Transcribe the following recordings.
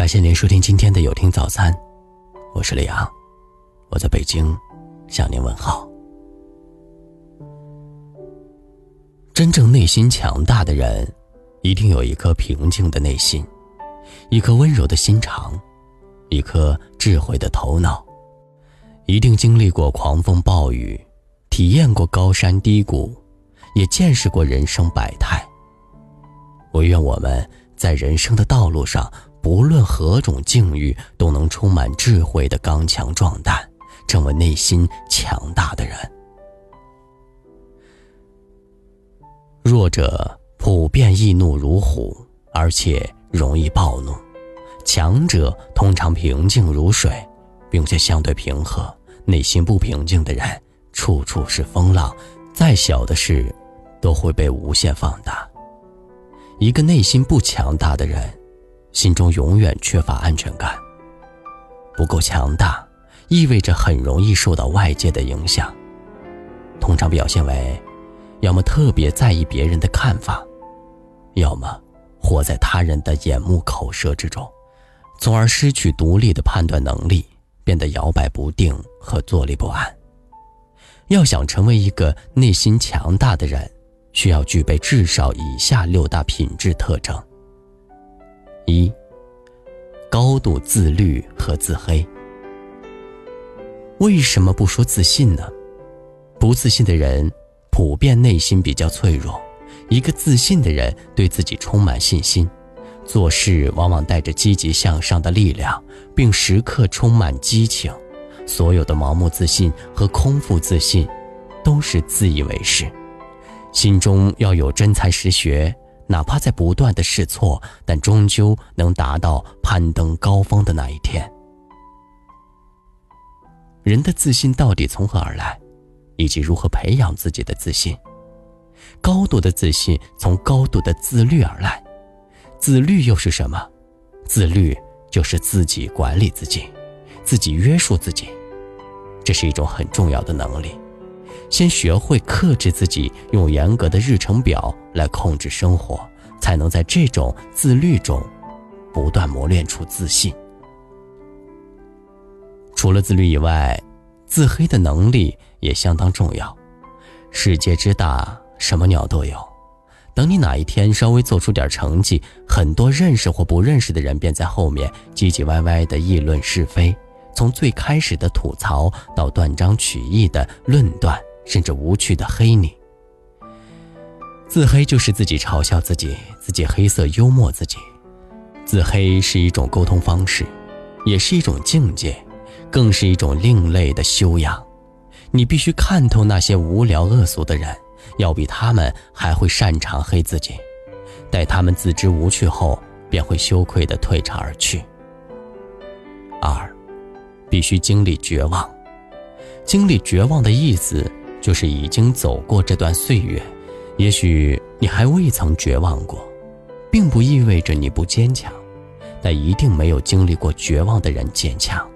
感谢您收听今天的有听早餐，我是李昂，我在北京向您问好。真正内心强大的人，一定有一颗平静的内心，一颗温柔的心肠，一颗智慧的头脑，一定经历过狂风暴雨，体验过高山低谷，也见识过人生百态。我愿我们在人生的道路上。不论何种境遇，都能充满智慧的刚强壮胆，成为内心强大的人。弱者普遍易怒如虎，而且容易暴怒；强者通常平静如水，并且相对平和。内心不平静的人，处处是风浪，再小的事都会被无限放大。一个内心不强大的人。心中永远缺乏安全感，不够强大，意味着很容易受到外界的影响。通常表现为，要么特别在意别人的看法，要么活在他人的眼目口舌之中，从而失去独立的判断能力，变得摇摆不定和坐立不安。要想成为一个内心强大的人，需要具备至少以下六大品质特征。一，高度自律和自黑。为什么不说自信呢？不自信的人普遍内心比较脆弱，一个自信的人对自己充满信心，做事往往带着积极向上的力量，并时刻充满激情。所有的盲目自信和空腹自信，都是自以为是。心中要有真才实学。哪怕在不断的试错，但终究能达到攀登高峰的那一天。人的自信到底从何而来，以及如何培养自己的自信？高度的自信从高度的自律而来，自律又是什么？自律就是自己管理自己，自己约束自己，这是一种很重要的能力。先学会克制自己，用严格的日程表来控制生活，才能在这种自律中不断磨练出自信。除了自律以外，自黑的能力也相当重要。世界之大，什么鸟都有。等你哪一天稍微做出点成绩，很多认识或不认识的人便在后面唧唧歪歪的议论是非，从最开始的吐槽到断章取义的论断。甚至无趣的黑你。自黑就是自己嘲笑自己，自己黑色幽默自己。自黑是一种沟通方式，也是一种境界，更是一种另类的修养。你必须看透那些无聊恶俗的人，要比他们还会擅长黑自己。待他们自知无趣后，便会羞愧地退场而去。二，必须经历绝望。经历绝望的意思。就是已经走过这段岁月，也许你还未曾绝望过，并不意味着你不坚强，但一定没有经历过绝望的人坚强。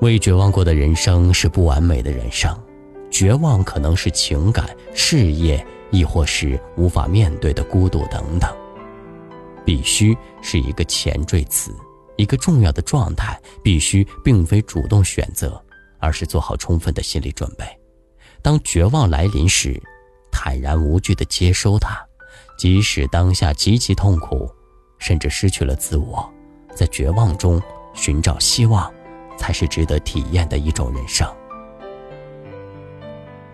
未绝望过的人生是不完美的人生，绝望可能是情感、事业，亦或是无法面对的孤独等等。必须是一个前缀词，一个重要的状态。必须并非主动选择，而是做好充分的心理准备。当绝望来临时，坦然无惧地接收它，即使当下极其痛苦，甚至失去了自我，在绝望中寻找希望，才是值得体验的一种人生。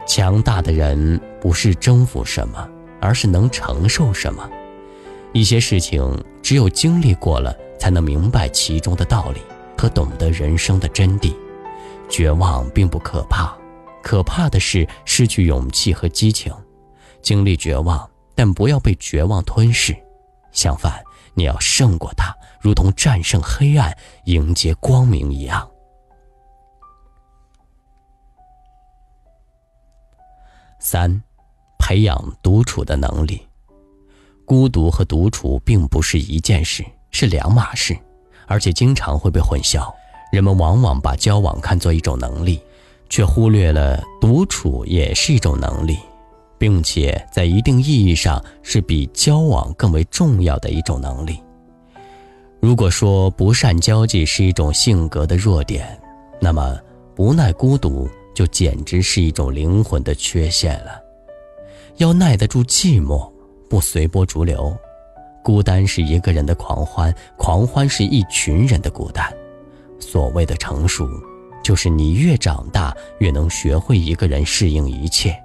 强大的人不是征服什么，而是能承受什么。一些事情只有经历过了，才能明白其中的道理和懂得人生的真谛。绝望并不可怕。可怕的是失去勇气和激情，经历绝望，但不要被绝望吞噬。相反，你要胜过它，如同战胜黑暗，迎接光明一样。三，培养独处的能力。孤独和独处并不是一件事，是两码事，而且经常会被混淆。人们往往把交往看作一种能力。却忽略了独处也是一种能力，并且在一定意义上是比交往更为重要的一种能力。如果说不善交际是一种性格的弱点，那么不耐孤独就简直是一种灵魂的缺陷了。要耐得住寂寞，不随波逐流。孤单是一个人的狂欢，狂欢是一群人的孤单。所谓的成熟，就是你越长大，越能学会一个人适应一切，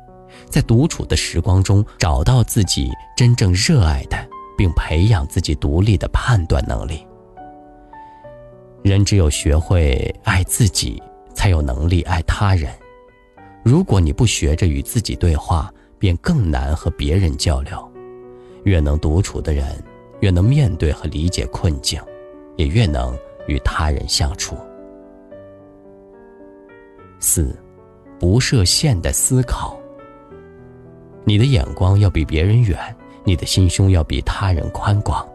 在独处的时光中找到自己真正热爱的，并培养自己独立的判断能力。人只有学会爱自己，才有能力爱他人。如果你不学着与自己对话，便更难和别人交流。越能独处的人，越能面对和理解困境，也越能与他人相处。四，不设限的思考。你的眼光要比别人远，你的心胸要比他人宽广。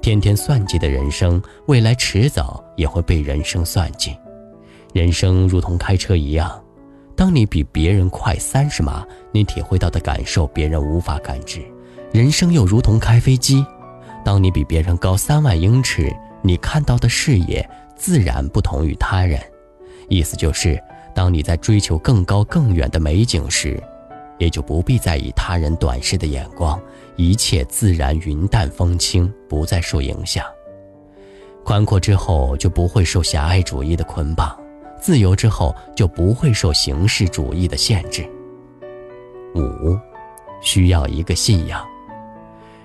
天天算计的人生，未来迟早也会被人生算计。人生如同开车一样，当你比别人快三十码，你体会到的感受，别人无法感知。人生又如同开飞机，当你比别人高三万英尺，你看到的视野自然不同于他人。意思就是，当你在追求更高更远的美景时，也就不必在意他人短视的眼光，一切自然云淡风轻，不再受影响。宽阔之后，就不会受狭隘主义的捆绑；自由之后，就不会受形式主义的限制。五，需要一个信仰。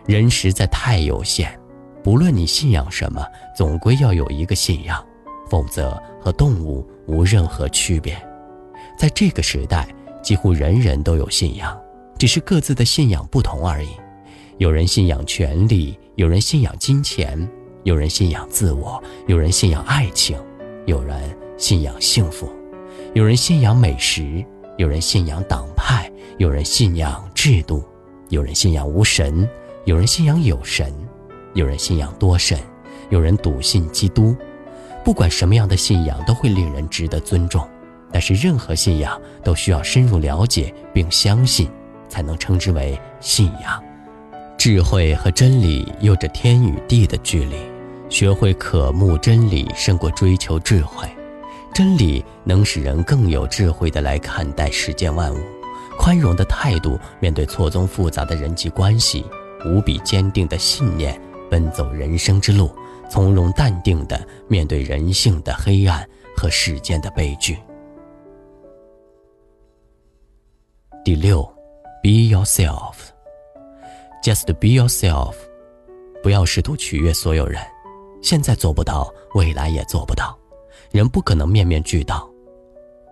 人实在太有限，不论你信仰什么，总归要有一个信仰，否则和动物无任何区别。在这个时代，几乎人人都有信仰，只是各自的信仰不同而已。有人信仰权力，有人信仰金钱，有人信仰自我，有人信仰爱情，有人信仰幸福，有人信仰美食，有人信仰党派，有人信仰制度，有人信仰无神。有人信仰有神，有人信仰多神，有人笃信基督。不管什么样的信仰，都会令人值得尊重。但是，任何信仰都需要深入了解并相信，才能称之为信仰。智慧和真理有着天与地的距离，学会渴慕真理，胜过追求智慧。真理能使人更有智慧地来看待世间万物，宽容的态度面对错综复杂的人际关系。无比坚定的信念，奔走人生之路，从容淡定地面对人性的黑暗和世间的悲剧。第六，Be yourself，just be yourself，不要试图取悦所有人，现在做不到，未来也做不到，人不可能面面俱到。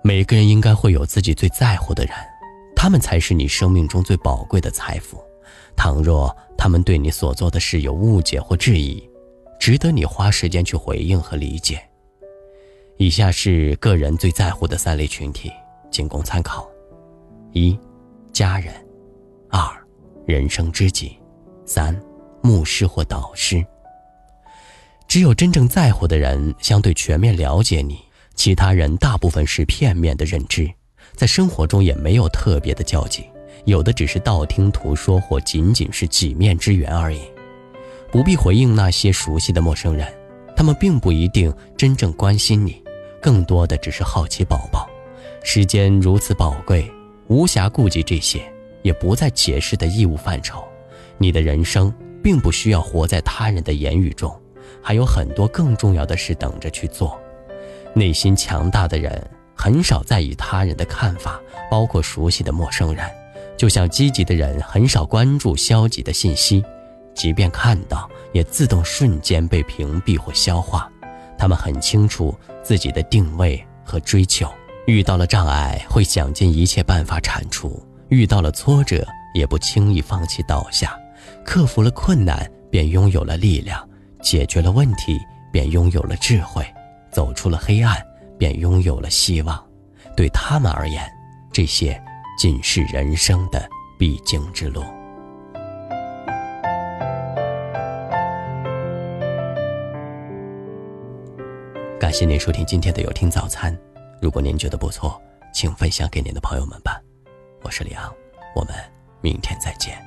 每个人应该会有自己最在乎的人，他们才是你生命中最宝贵的财富。倘若他们对你所做的事有误解或质疑，值得你花时间去回应和理解。以下是个人最在乎的三类群体，仅供参考：一、家人；二、人生知己；三、牧师或导师。只有真正在乎的人，相对全面了解你；其他人大部分是片面的认知，在生活中也没有特别的交集。有的只是道听途说，或仅仅是几面之缘而已，不必回应那些熟悉的陌生人，他们并不一定真正关心你，更多的只是好奇宝宝。时间如此宝贵，无暇顾及这些，也不在解释的义务范畴。你的人生并不需要活在他人的言语中，还有很多更重要的事等着去做。内心强大的人很少在意他人的看法，包括熟悉的陌生人。就像积极的人很少关注消极的信息，即便看到，也自动瞬间被屏蔽或消化。他们很清楚自己的定位和追求，遇到了障碍会想尽一切办法铲除，遇到了挫折也不轻易放弃倒下，克服了困难便拥有了力量，解决了问题便拥有了智慧，走出了黑暗便拥有了希望。对他们而言，这些。尽是人生的必经之路。感谢您收听今天的有听早餐。如果您觉得不错，请分享给您的朋友们吧。我是李昂，我们明天再见。